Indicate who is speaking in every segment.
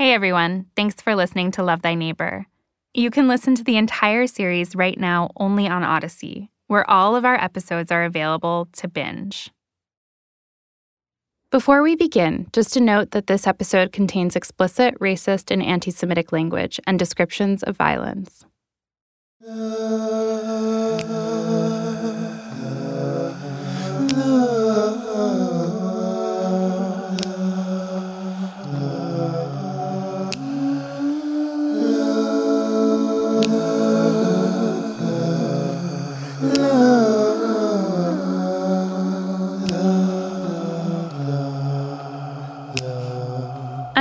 Speaker 1: Hey everyone, thanks for listening to Love Thy Neighbor. You can listen to the entire series right now only on Audacy, where all of our episodes are available to binge. Before we begin, just a note that this episode contains explicit racist and anti Semitic language and descriptions of violence.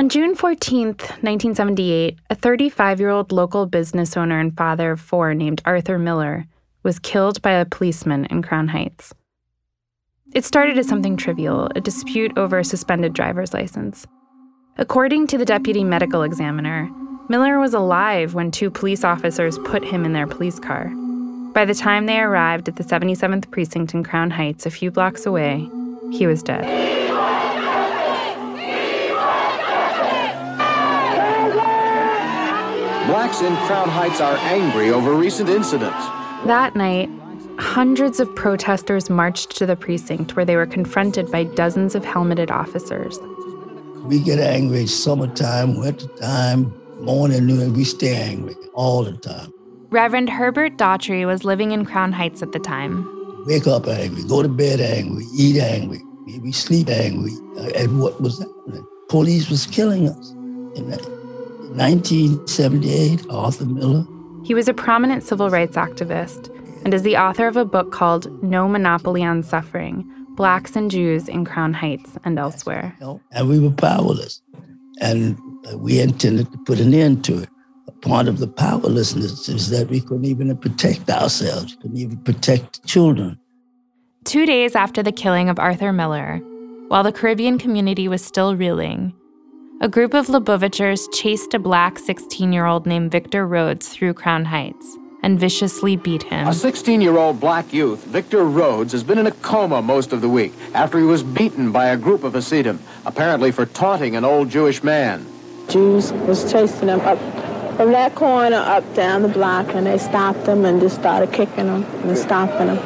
Speaker 1: On June 14, 1978, a 35 year old local business owner and father of four named Arthur Miller was killed by a policeman in Crown Heights. It started as something trivial, a dispute over a suspended driver's license. According to the deputy medical examiner, Miller was alive when two police officers put him in their police car. By the time they arrived at the 77th precinct in Crown Heights, a few blocks away, he was dead.
Speaker 2: Blacks in Crown Heights are angry over recent incidents.
Speaker 1: That night, hundreds of protesters marched to the precinct where they were confronted by dozens of helmeted officers.
Speaker 3: We get angry summertime, winter time, morning, noon, we stay angry all the time.
Speaker 1: Reverend Herbert Daughtry was living in Crown Heights at the time.
Speaker 3: Wake up angry, go to bed angry, eat angry, we sleep angry at what was happening. Police was killing us. 1978, Arthur Miller.
Speaker 1: He was a prominent civil rights activist and is the author of a book called No Monopoly on Suffering Blacks and Jews in Crown Heights and Elsewhere.
Speaker 3: And we were powerless. And uh, we intended to put an end to it. A part of the powerlessness is that we couldn't even protect ourselves, couldn't even protect children.
Speaker 1: Two days after the killing of Arthur Miller, while the Caribbean community was still reeling, a group of Lubavitchers chased a black 16 year old named Victor Rhodes through Crown Heights and viciously beat him.
Speaker 2: A 16 year old black youth, Victor Rhodes, has been in a coma most of the week after he was beaten by a group of Hasidim, apparently for taunting an old Jewish man.
Speaker 4: Jews was chasing him up from that corner up down the block, and they stopped him and just started kicking him and stomping him.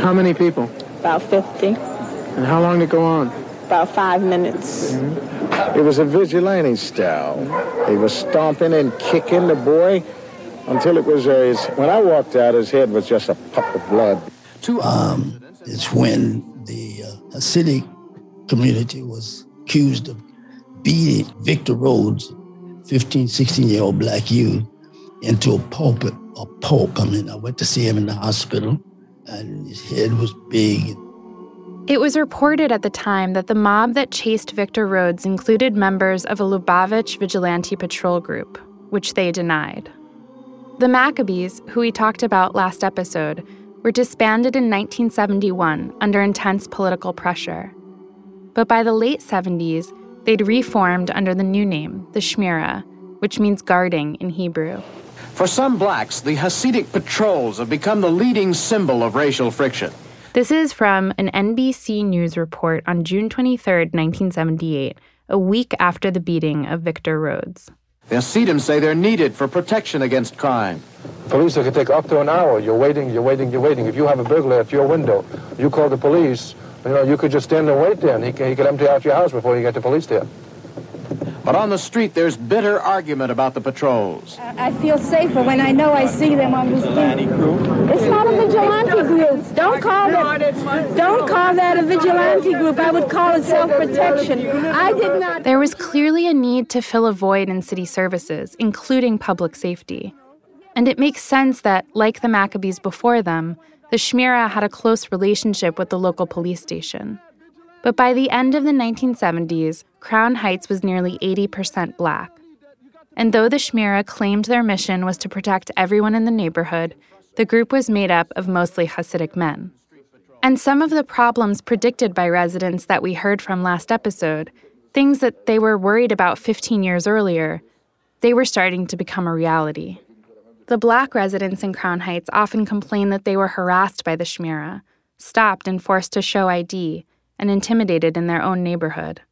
Speaker 5: How many people?
Speaker 4: About 50.
Speaker 5: And how long did it go on?
Speaker 4: About five minutes.
Speaker 5: It was a vigilante style. He was stomping and kicking the boy until it was uh, his, when I walked out, his head was just a puff of blood.
Speaker 2: Two
Speaker 3: Um, it's when the uh, Hasidic community was accused of beating Victor Rhodes, 15, 16 year old black youth, into a pulpit, a pulp. I mean, I went to see him in the hospital, and his head was big.
Speaker 1: It was reported at the time that the mob that chased Victor Rhodes included members of a Lubavitch vigilante patrol group, which they denied. The Maccabees, who we talked about last episode, were disbanded in 1971 under intense political pressure. But by the late 70s, they'd reformed under the new name, the Shmira, which means guarding in Hebrew.
Speaker 2: For some blacks, the Hasidic patrols have become the leading symbol of racial friction.
Speaker 1: This is from an NBC News report on June 23, 1978, a week after the beating of Victor Rhodes.
Speaker 2: The Hasidim say they're needed for protection against crime.
Speaker 6: Police, it could take up to an hour. You're waiting, you're waiting, you're waiting. If you have a burglar at your window, you call the police, you know, you could just stand and wait there, and he, he could empty out your house before you get the police there.
Speaker 2: But on the street, there's bitter argument about the patrols.
Speaker 7: I feel safer when I know I see them on the street. It's not a vigilante group. Don't call that. Don't call that a vigilante group. I would call it self-protection. I did not.
Speaker 1: There was clearly a need to fill a void in city services, including public safety. And it makes sense that, like the Maccabees before them, the Shmira had a close relationship with the local police station. But by the end of the 1970s, Crown Heights was nearly 80% black. And though the Shmira claimed their mission was to protect everyone in the neighborhood, the group was made up of mostly Hasidic men. And some of the problems predicted by residents that we heard from last episode, things that they were worried about 15 years earlier, they were starting to become a reality. The black residents in Crown Heights often complained that they were harassed by the Shmira, stopped and forced to show ID, and intimidated in their own neighborhood.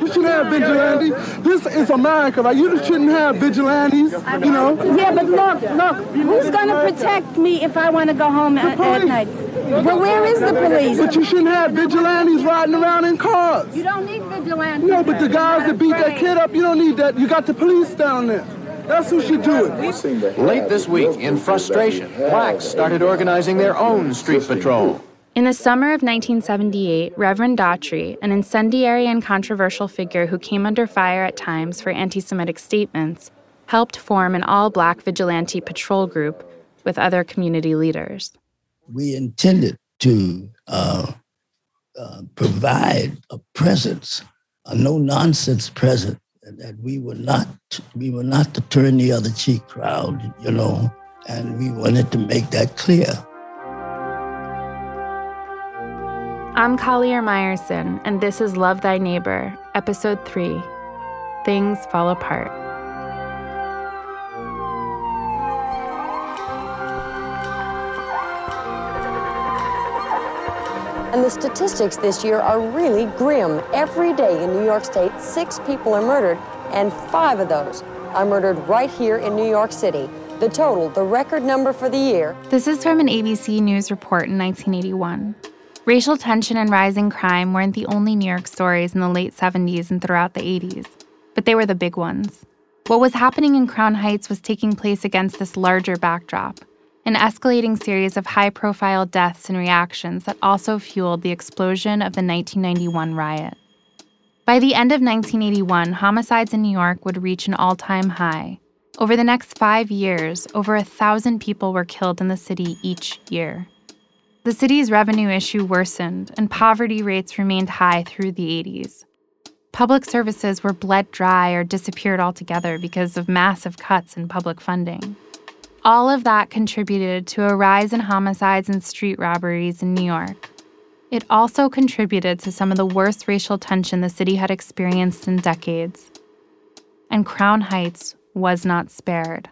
Speaker 8: You shouldn't have vigilantes. This is America. Like you shouldn't have vigilantes. You know.
Speaker 7: Yeah, but look, look. Who's going to protect me if I want to go home at, at night? Well, where is the police?
Speaker 8: But you shouldn't have vigilantes riding around in cars.
Speaker 7: You don't need vigilantes.
Speaker 8: No, but the guys that beat that kid up, you don't need that. You got the police down there. That's who should do it.
Speaker 2: Late this week, in frustration, blacks started organizing their own street patrol.
Speaker 1: In the summer of 1978, Reverend Daughtry, an incendiary and controversial figure who came under fire at times for anti Semitic statements, helped form an all black vigilante patrol group with other community leaders.
Speaker 3: We intended to uh, uh, provide a presence, a no nonsense presence that we were not we were not the turn the other cheek crowd, you know, and we wanted to make that clear.
Speaker 1: I'm Collier Meyerson, and this is Love Thy Neighbor, Episode 3 Things Fall Apart.
Speaker 9: And the statistics this year are really grim. Every day in New York State, six people are murdered, and five of those are murdered right here in New York City. The total, the record number for the year.
Speaker 1: This is from an ABC News report in 1981. Racial tension and rising crime weren't the only New York stories in the late 70s and throughout the 80s, but they were the big ones. What was happening in Crown Heights was taking place against this larger backdrop an escalating series of high profile deaths and reactions that also fueled the explosion of the 1991 riot. By the end of 1981, homicides in New York would reach an all time high. Over the next five years, over a thousand people were killed in the city each year. The city's revenue issue worsened, and poverty rates remained high through the 80s. Public services were bled dry or disappeared altogether because of massive cuts in public funding. All of that contributed to a rise in homicides and street robberies in New York. It also contributed to some of the worst racial tension the city had experienced in decades. And Crown Heights was not spared.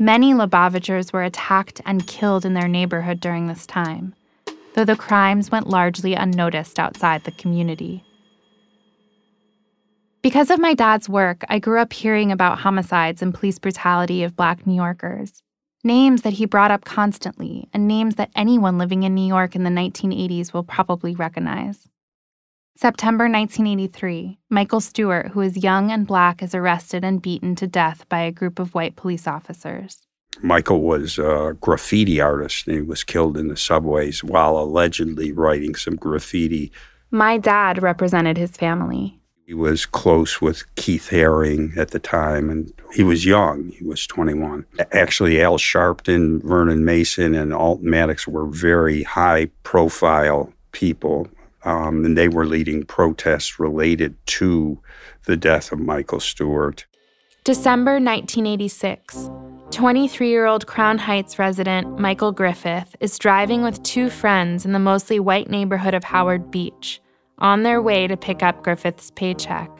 Speaker 1: Many Lubavitchers were attacked and killed in their neighborhood during this time, though the crimes went largely unnoticed outside the community. Because of my dad's work, I grew up hearing about homicides and police brutality of Black New Yorkers. Names that he brought up constantly, and names that anyone living in New York in the 1980s will probably recognize. September 1983, Michael Stewart, who is young and black, is arrested and beaten to death by a group of white police officers.
Speaker 10: Michael was a graffiti artist and he was killed in the subways while allegedly writing some graffiti.
Speaker 1: My dad represented his family.
Speaker 10: He was close with Keith Haring at the time, and he was young. He was 21. Actually, Al Sharpton, Vernon Mason, and Alt Maddox were very high profile people, um, and they were leading protests related to the death of Michael Stewart.
Speaker 1: December 1986. 23 year old Crown Heights resident Michael Griffith is driving with two friends in the mostly white neighborhood of Howard Beach on their way to pick up Griffith's paycheck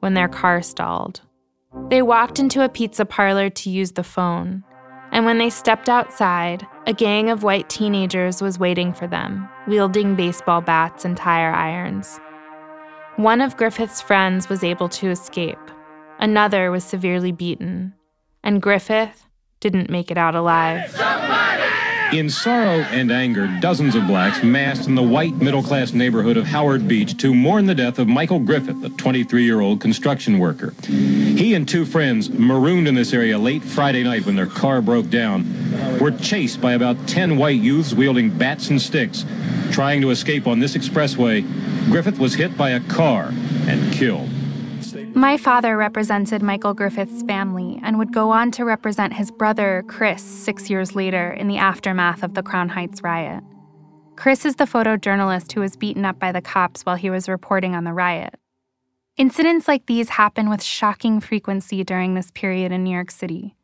Speaker 1: when their car stalled. They walked into a pizza parlor to use the phone, and when they stepped outside, a gang of white teenagers was waiting for them, wielding baseball bats and tire irons. One of Griffith's friends was able to escape, another was severely beaten, and Griffith didn't make it out alive.
Speaker 11: In sorrow and anger, dozens of blacks massed in the white middle class neighborhood of Howard Beach to mourn the death of Michael Griffith, a 23 year old construction worker. He and two friends, marooned in this area late Friday night when their car broke down, were chased by about 10 white youths wielding bats and sticks. Trying to escape on this expressway, Griffith was hit by a car and killed.
Speaker 1: My father represented Michael Griffith's family and would go on to represent his brother, Chris, six years later in the aftermath of the Crown Heights riot. Chris is the photojournalist who was beaten up by the cops while he was reporting on the riot. Incidents like these happen with shocking frequency during this period in New York City.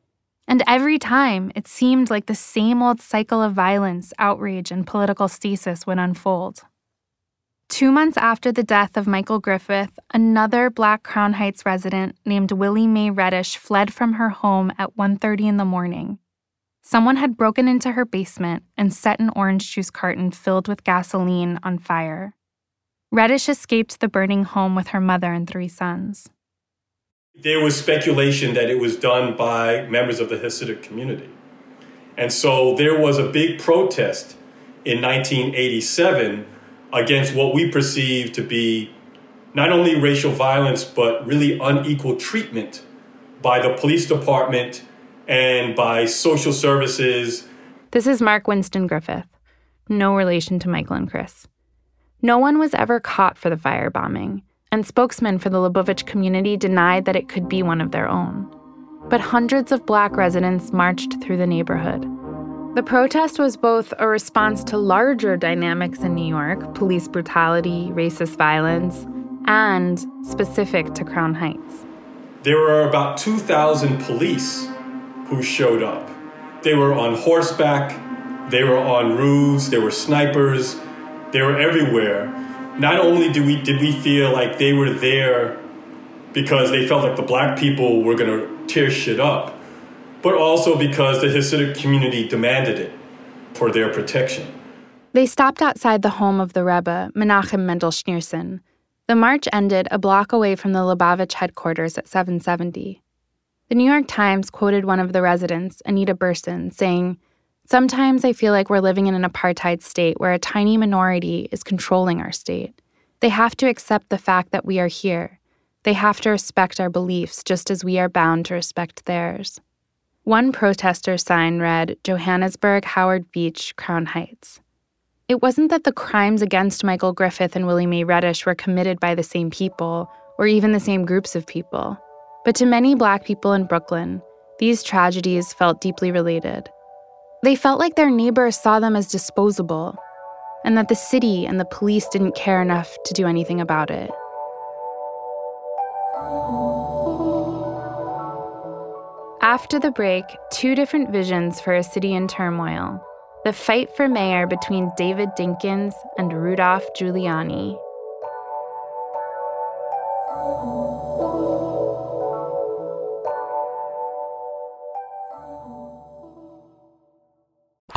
Speaker 1: And every time, it seemed like the same old cycle of violence, outrage, and political stasis would unfold. Two months after the death of Michael Griffith, another Black Crown Heights resident named Willie Mae Reddish fled from her home at 1:30 in the morning. Someone had broken into her basement and set an orange juice carton filled with gasoline on fire. Reddish escaped the burning home with her mother and three sons.
Speaker 12: There was speculation that it was done by members of the Hasidic community. And so there was a big protest in 1987 against what we perceive to be not only racial violence, but really unequal treatment by the police department and by social services.
Speaker 1: This is Mark Winston Griffith, no relation to Michael and Chris. No one was ever caught for the firebombing, and spokesmen for the Lubavitch community denied that it could be one of their own. But hundreds of black residents marched through the neighborhood. The protest was both a response to larger dynamics in New York police brutality, racist violence and specific to Crown Heights.
Speaker 12: There were about 2,000 police who showed up. They were on horseback, they were on roofs, there were snipers, they were everywhere. Not only did we, did we feel like they were there because they felt like the black people were going to tear shit up, but also because the Hasidic community demanded it for their protection.
Speaker 1: They stopped outside the home of the Rebbe, Menachem Mendel Schneerson. The march ended a block away from the Lubavitch headquarters at 770. The New York Times quoted one of the residents, Anita Burson, saying, Sometimes I feel like we're living in an apartheid state where a tiny minority is controlling our state. They have to accept the fact that we are here. They have to respect our beliefs just as we are bound to respect theirs. One protester sign read Johannesburg, Howard Beach, Crown Heights. It wasn't that the crimes against Michael Griffith and Willie Mae Reddish were committed by the same people or even the same groups of people. But to many Black people in Brooklyn, these tragedies felt deeply related. They felt like their neighbors saw them as disposable, and that the city and the police didn't care enough to do anything about it. After the break, two different visions for a city in turmoil the fight for mayor between David Dinkins and Rudolph Giuliani.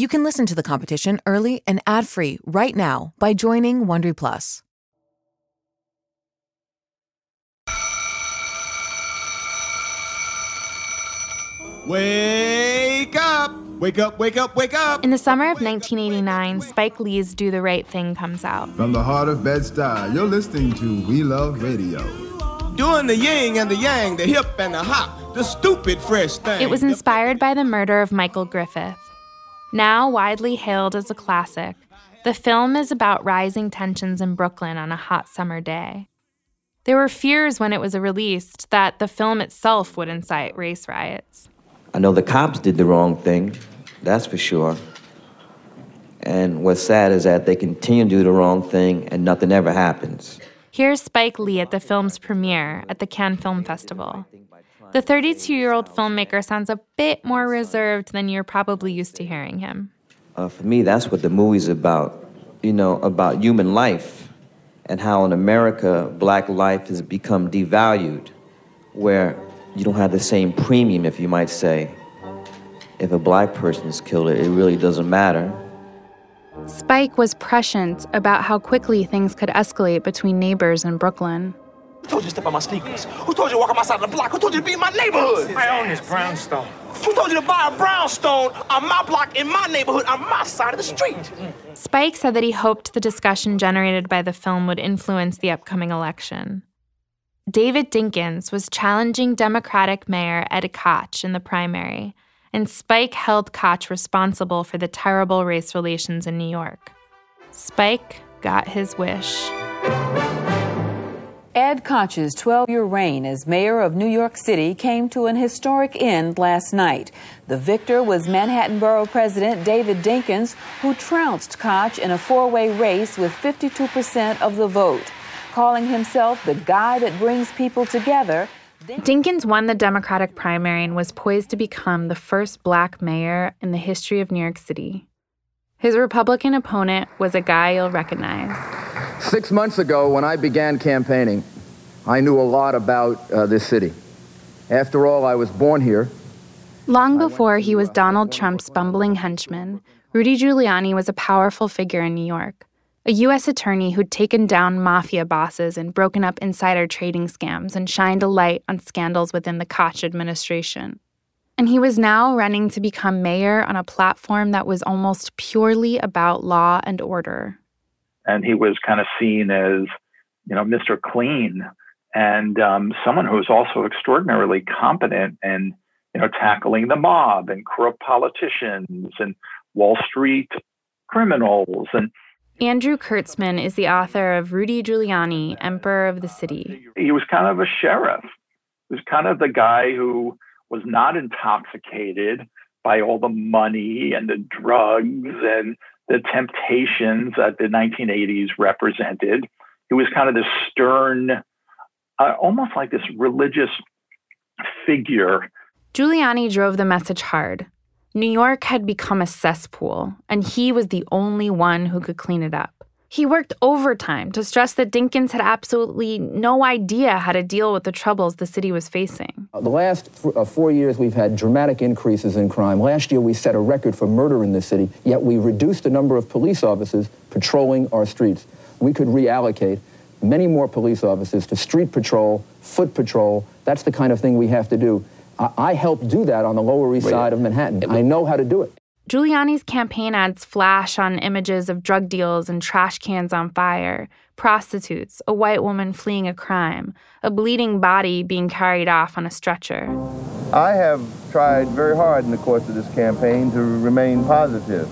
Speaker 13: You can listen to The Competition early and ad-free right now by joining Wondery Plus.
Speaker 14: Wake up! Wake up, wake up, wake up!
Speaker 1: In the summer of 1989, Spike Lee's Do the Right Thing comes out.
Speaker 14: From the heart of Bed-Stuy, you're listening to We Love Radio. Doing the yin and the yang, the hip and the hop, the stupid fresh thing.
Speaker 1: It was inspired by the murder of Michael Griffith. Now widely hailed as a classic, the film is about rising tensions in Brooklyn on a hot summer day. There were fears when it was released that the film itself would incite race riots.
Speaker 15: I know the cops did the wrong thing, that's for sure. And what's sad is that they continue to do the wrong thing and nothing ever happens.
Speaker 1: Here's Spike Lee at the film's premiere at the Cannes Film Festival. The 32 year old filmmaker sounds a bit more reserved than you're probably used to hearing him.
Speaker 15: Uh, for me, that's what the movie's about. You know, about human life and how in America, black life has become devalued, where you don't have the same premium, if you might say. If a black person is killed, it really doesn't matter.
Speaker 1: Spike was prescient about how quickly things could escalate between neighbors in Brooklyn.
Speaker 16: Who told you to step on my sneakers? Who told you to walk on my side of the block? Who told you to be in my neighborhood?
Speaker 17: I own this brownstone.
Speaker 16: Who told you to buy a brownstone on my block in my neighborhood on my side of the street?
Speaker 1: Spike said that he hoped the discussion generated by the film would influence the upcoming election. David Dinkins was challenging Democratic Mayor Ed Koch in the primary, and Spike held Koch responsible for the terrible race relations in New York. Spike got his wish.
Speaker 18: Ed Koch's 12 year reign as mayor of New York City came to an historic end last night. The victor was Manhattan Borough President David Dinkins, who trounced Koch in a four way race with 52% of the vote. Calling himself the guy that brings people together,
Speaker 1: Dinkins won the Democratic primary and was poised to become the first black mayor in the history of New York City. His Republican opponent was a guy you'll recognize.
Speaker 19: Six months ago, when I began campaigning, I knew a lot about uh, this city. After all, I was born here.
Speaker 1: Long before he was Donald Trump's bumbling henchman, Rudy Giuliani was a powerful figure in New York, a U.S. attorney who'd taken down mafia bosses and broken up insider trading scams and shined a light on scandals within the Koch administration. And he was now running to become mayor on a platform that was almost purely about law and order
Speaker 20: and he was kind of seen as you know Mr. Clean and um, someone who was also extraordinarily competent in you know tackling the mob and corrupt politicians and Wall Street criminals and
Speaker 1: Andrew Kirtzman is the author of Rudy Giuliani, Emperor of the City.
Speaker 20: He was kind of a sheriff. He was kind of the guy who was not intoxicated by all the money and the drugs and the temptations that the 1980s represented. He was kind of the stern, uh, almost like this religious figure.
Speaker 1: Giuliani drove the message hard. New York had become a cesspool, and he was the only one who could clean it up. He worked overtime to stress that Dinkins had absolutely no idea how to deal with the troubles the city was facing.
Speaker 21: Uh, the last uh, four years, we've had dramatic increases in crime. Last year, we set a record for murder in the city, yet we reduced the number of police officers patrolling our streets. We could reallocate many more police officers to street patrol, foot patrol. That's the kind of thing we have to do. I, I helped do that on the Lower East Side of Manhattan. I know how to do it.
Speaker 1: Giuliani's campaign ads flash on images of drug deals and trash cans on fire, prostitutes, a white woman fleeing a crime, a bleeding body being carried off on a stretcher.
Speaker 22: I have tried very hard in the course of this campaign to remain positive.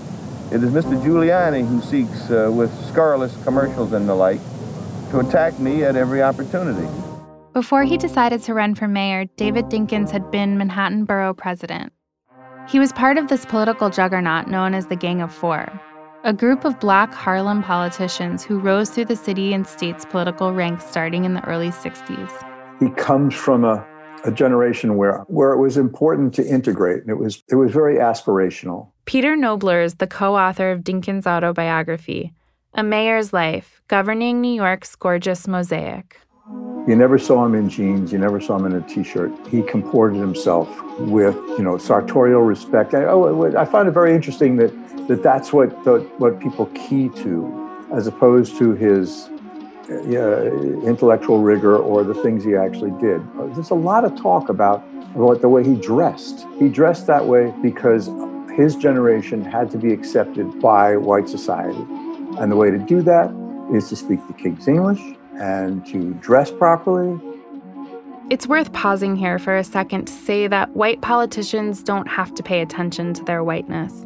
Speaker 22: It is Mr. Giuliani who seeks, uh, with scurrilous commercials and the like, to attack me at every opportunity.
Speaker 1: Before he decided to run for mayor, David Dinkins had been Manhattan Borough president. He was part of this political juggernaut known as the Gang of Four, a group of black Harlem politicians who rose through the city and state's political ranks starting in the early 60s.
Speaker 23: He comes from a, a generation where, where it was important to integrate, and it was, it was very aspirational.
Speaker 1: Peter Knobler is the co author of Dinkins' autobiography, A Mayor's Life Governing New York's Gorgeous Mosaic.
Speaker 23: You never saw him in jeans. You never saw him in a t-shirt. He comported himself with, you know, sartorial respect. I, oh, I find it very interesting that, that that's what the, what people key to, as opposed to his uh, intellectual rigor or the things he actually did. There's a lot of talk about, about the way he dressed. He dressed that way because his generation had to be accepted by white society. And the way to do that is to speak the King's English, and to dress properly.
Speaker 1: It's worth pausing here for a second to say that white politicians don't have to pay attention to their whiteness.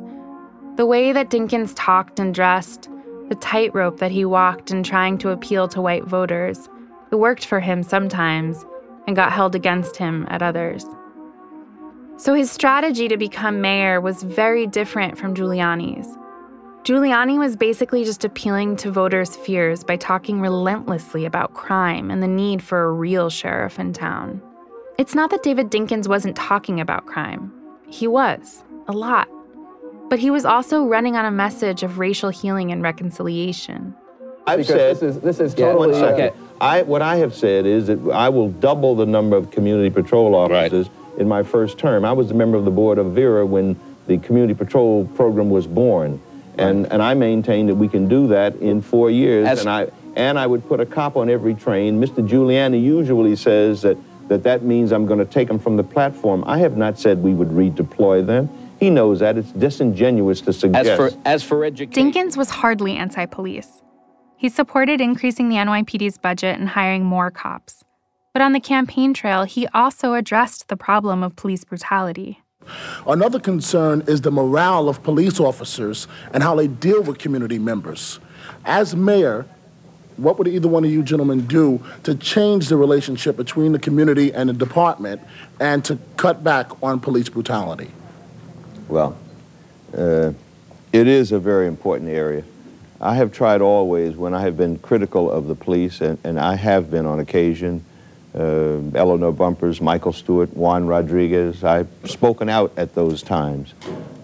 Speaker 1: The way that Dinkins talked and dressed, the tightrope that he walked in trying to appeal to white voters, It worked for him sometimes and got held against him at others. So his strategy to become mayor was very different from Giuliani's. Giuliani was basically just appealing to voters' fears by talking relentlessly about crime and the need for a real sheriff in town. It's not that David Dinkins wasn't talking about crime, he was, a lot. But he was also running on a message of racial healing and reconciliation.
Speaker 22: I've
Speaker 21: Because
Speaker 22: said
Speaker 21: this is- this is
Speaker 22: Yeah,
Speaker 21: totally,
Speaker 22: One second.
Speaker 21: uh,
Speaker 22: I what I have said is that I will double the number of community patrol officers in my first term. I was a member of the board of Vera when the community patrol program was born, and and I maintain that we can do that in four years. and I and I would put a cop on every train. Mr. Giuliani usually says that that that means I'm going to take them from the platform. I have not said we would redeploy them. He knows that. It's disingenuous to suggest.
Speaker 24: as for education,
Speaker 1: Dinkins was hardly anti police. He supported increasing the NYPD's budget and hiring more cops. But on the campaign trail, he also addressed the problem of police brutality.
Speaker 25: Another concern is the morale of police officers and how they deal with community members. As mayor, what would either one of you gentlemen do to change the relationship between the community and the department and to cut back on police brutality?
Speaker 22: Well, uh, it is a very important area. I have tried always, when I have been critical of the police, and, and I have been on occasion, uh, Eleanor Bumpurs, Michael Stewart, Juan Rodriguez, I've spoken out at those times.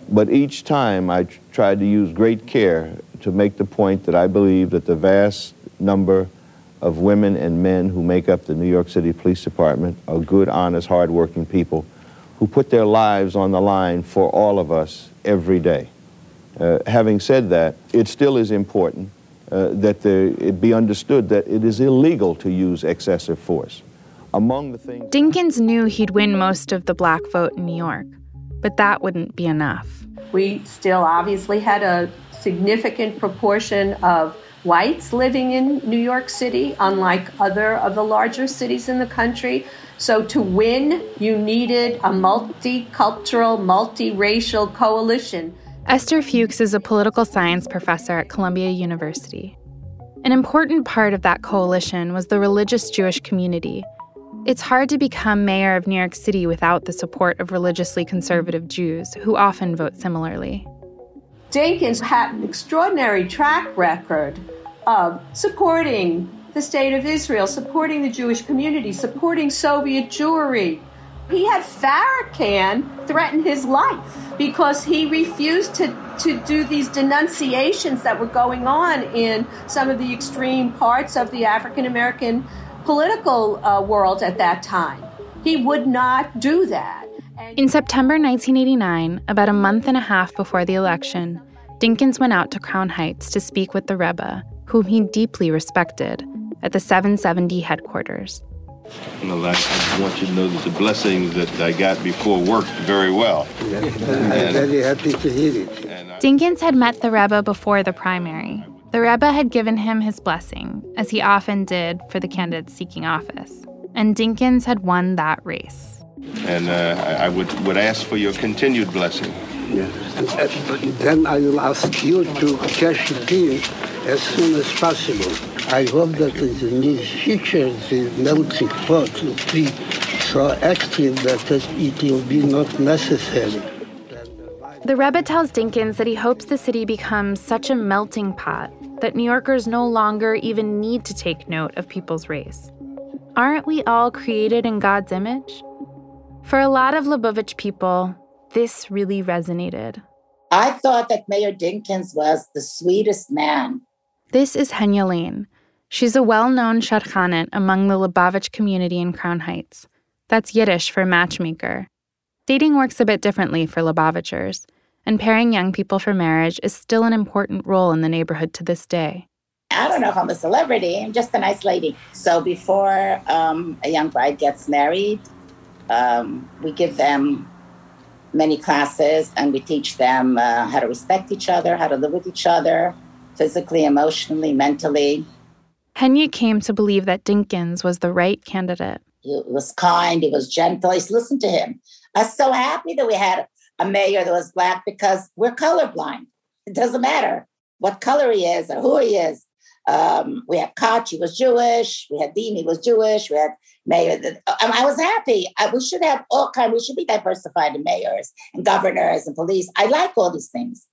Speaker 22: But each time I tr- tried to use great care to make the point that I believe that the vast number of women and men who make up the New York City Police Department are good, honest, hardworking people who put their lives on the line for all of us every day. Uh, having said that, it still is important uh, that there, it be understood that it is illegal to use excessive force. Among the things
Speaker 1: Dinkins knew he'd win most of the black vote in New York, but that wouldn't be enough.
Speaker 26: We still obviously had a significant proportion of whites living in New York City, unlike other of the larger cities in the country. So to win, you needed a multicultural, multiracial coalition.
Speaker 1: Ester Fuchs is a political science professor at Columbia University. An important part of that coalition was the religious Jewish community. It's hard to become mayor of New York City without the support of religiously conservative Jews, who often vote similarly.
Speaker 26: Dinkins had an extraordinary track record of supporting the state of Israel, supporting the Jewish community, supporting Soviet Jewry. He had Farrakhan threaten his life because he refused to, to do these denunciations that were going on in some of the extreme parts of the African American political uh, world at that time. He would not do that.
Speaker 1: In September 1989, about a month and a half before the election, Dinkins went out to Crown Heights to speak with the Rebbe, whom he deeply respected, at the 770 headquarters.
Speaker 27: Well, I, I want you to know that the blessings that I got before worked very well.
Speaker 28: I'm very happy to hear it.
Speaker 1: Dinkins had met the Rebbe before the primary. The Rebbe had given him his blessing, as he often did for the candidates seeking office, and Dinkins had won that race.
Speaker 27: And uh, I, I would, would ask for your continued blessing.
Speaker 28: Yes. Then I will ask you to cash it in as soon as possible. I hope that in the near future the melting pot will be so active that it will be not necessary.
Speaker 1: The Rebbe tells Dinkins that he hopes the city becomes such a melting pot that New Yorkers no longer even need to take note of people's race. Aren't we all created in God's image? For a lot of Lubavitch people, this really resonated.
Speaker 29: I thought that Mayor Dinkins was the sweetest man.
Speaker 1: This is Henya Lane. She's a well known shadchanet among the Lubavitch community in Crown Heights. That's Yiddish for matchmaker. Dating works a bit differently for Lubavitchers, and pairing young people for marriage is still an important role in the neighborhood to this day.
Speaker 29: I don't know if I'm a celebrity, I'm just a nice lady. So before um, a young bride gets married, um, we give them many classes and we teach them uh, how to respect each other, how to live with each other, physically, emotionally, mentally.
Speaker 1: Henya came to believe that Dinkins was the right candidate.
Speaker 29: He was kind, he was gentle. I used to listen to him. I was so happy that we had a mayor that was black because we're colorblind. It doesn't matter what color he is or who he is. Um, we had Koch, he was Jewish. We had Dean, he was Jewish. We had mayor. I was happy. I, we should have all kind. We should be diversified in mayors and governors and police. I like all these things.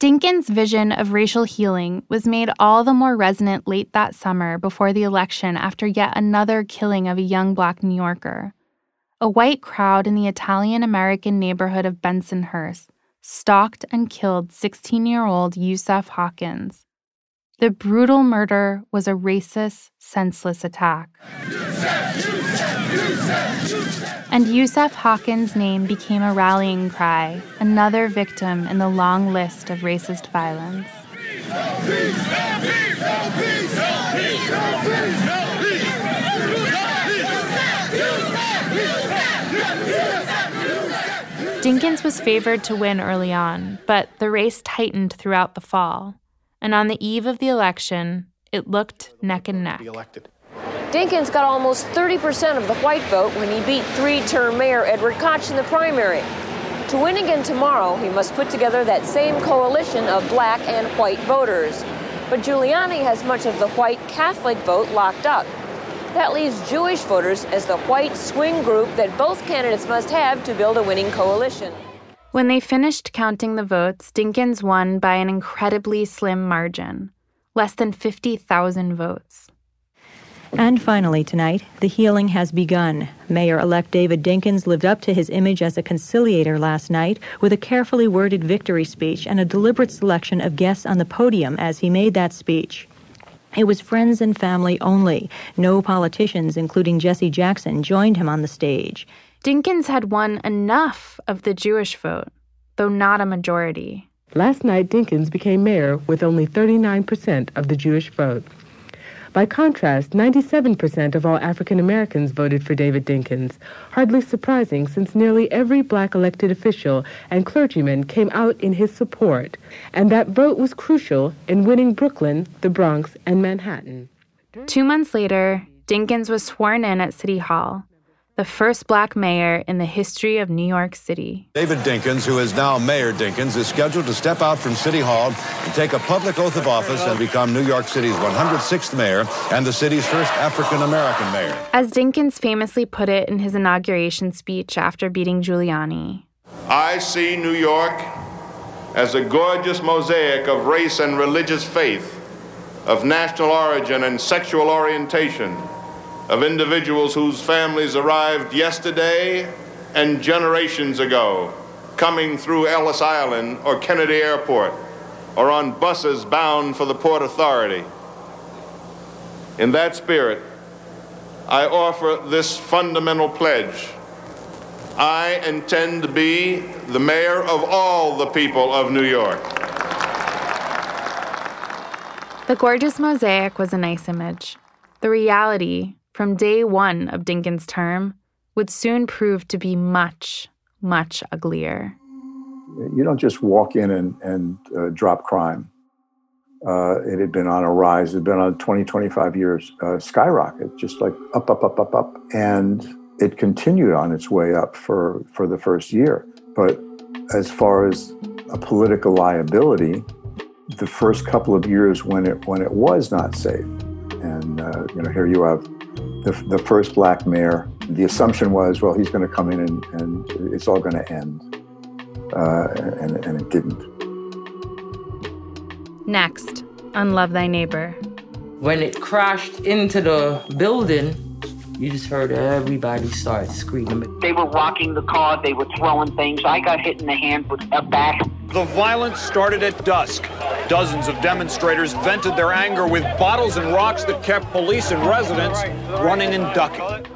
Speaker 1: Dinkins' vision of racial healing was made all the more resonant late that summer before the election after yet another killing of a young black New Yorker. A white crowd in the Italian American neighborhood of Bensonhurst stalked and killed 16 year old Yusuf Hawkins. The brutal murder was a racist, senseless attack. And Yusuf Hawkins' name became a rallying cry, another victim in the long list of racist violence. Dinkins was favored to win early on, but the race tightened throughout the fall. And on the eve of the election, it looked neck and neck.
Speaker 24: Dinkins got almost 30% of the white vote when he beat three term Mayor Edward Koch in the primary. To win again tomorrow, he must put together that same coalition of black and white voters. But Giuliani has much of the white Catholic vote locked up. That leaves Jewish voters as the white swing group that both candidates must have to build a winning coalition.
Speaker 1: When they finished counting the votes, Dinkins won by an incredibly slim margin less than 50,000 votes.
Speaker 30: And finally, tonight, the healing has begun. Mayor elect David Dinkins lived up to his image as a conciliator last night with a carefully worded victory speech and a deliberate selection of guests on the podium as he made that speech. It was friends and family only. No politicians, including Jesse Jackson, joined him on the stage.
Speaker 1: Dinkins had won enough of the Jewish vote, though not a majority.
Speaker 31: Last night, Dinkins became mayor with only 39% of the Jewish vote. By contrast, 97% of all African Americans voted for David Dinkins, hardly surprising since nearly every black elected official and clergyman came out in his support, and that vote was crucial in winning Brooklyn, the Bronx, and Manhattan.
Speaker 1: Two months later, Dinkins was sworn in at City Hall the first black mayor in the history of New York City.
Speaker 32: David Dinkins, who is now Mayor Dinkins, is scheduled to step out from City Hall and take a public oath of office and become New York City's 106th mayor and the city's first African American mayor.
Speaker 1: As Dinkins famously put it in his inauguration speech after beating Giuliani
Speaker 33: I see New York as a gorgeous mosaic of race and religious faith, of national origin and sexual orientation of individuals whose families arrived yesterday and generations ago, coming through Ellis Island or Kennedy Airport, or on buses bound for the Port Authority. In that spirit, I offer this fundamental pledge. I intend to be the mayor of all the people of New York.
Speaker 1: The gorgeous mosaic was a nice image. The reality from day one of Dinkins' term would soon prove to be much, much uglier.
Speaker 23: You don't just walk in and, and uh, drop crime. Uh, it had been on a rise, it had been on 20, 25 years, uh, skyrocket, just like up, up, up, up, up. And it continued on its way up for, for the first year. But as far as a political liability, the first couple of years when it when it was not safe, and uh, you know here you have the, the first black mayor, the assumption was, well, he's going to come in and, and it's all going to end. Uh, and, and it didn't.
Speaker 1: Next, on Love Thy Neighbor.
Speaker 34: When it crashed into the building, you just heard everybody start screaming.
Speaker 35: They were rocking the car, they were throwing things. I got hit in the hand with a bat.
Speaker 17: The violence started at dusk. Dozens of demonstrators vented their anger with bottles and rocks that kept police and residents running and ducking.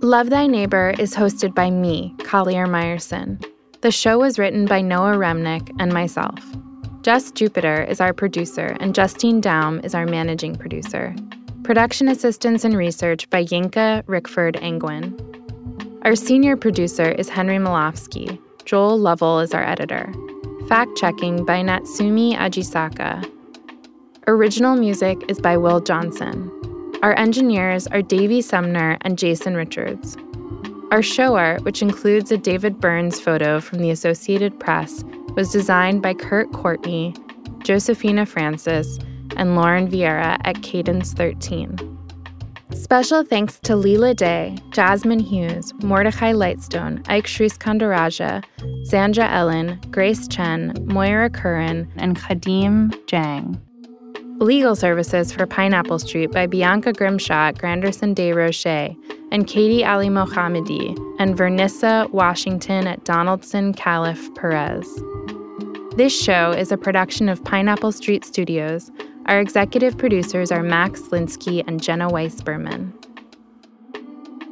Speaker 1: Love Thy Neighbor is hosted by me, Collier Meyerson. The show was written by Noah Remnick and myself. Jess Jupiter is our producer, and Justine Daum is our managing producer. Production assistance and research by Yinka Rickford Angwin. Our senior producer is Henry Malofsky. Joel Lovell is our editor. Fact checking by Natsumi Ajisaka. Original music is by Will Johnson. Our engineers are Davey Sumner and Jason Richards. Our show art, which includes a David Burns photo from the Associated Press, was designed by Kurt Courtney, Josephina Francis, and Lauren Vieira at Cadence 13. Special thanks to Leela Day, Jasmine Hughes, Mordechai Lightstone, Ike Sriskandarajah, Zandra Ellen, Grace Chen, Moira Curran, and Khadim Jang. Legal services for Pineapple Street by Bianca Grimshaw at Granderson Des Rochers and Katie Ali Mohammadi and Vernissa Washington at Donaldson Callif Perez. This show is a production of Pineapple Street Studios our executive producers are Max Linsky and Jenna Weiss Berman.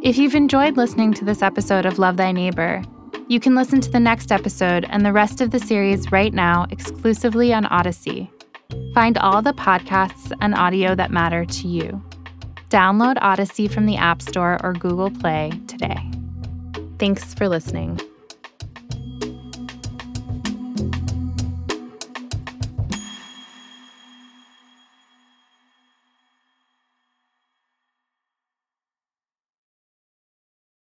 Speaker 1: If you've enjoyed listening to this episode of Love Thy Neighbor, you can listen to the next episode and the rest of the series right now exclusively on Audacy. Find all the podcasts and audio that matter to you. Download Audacy from the App Store or Google Play today. Thanks for listening.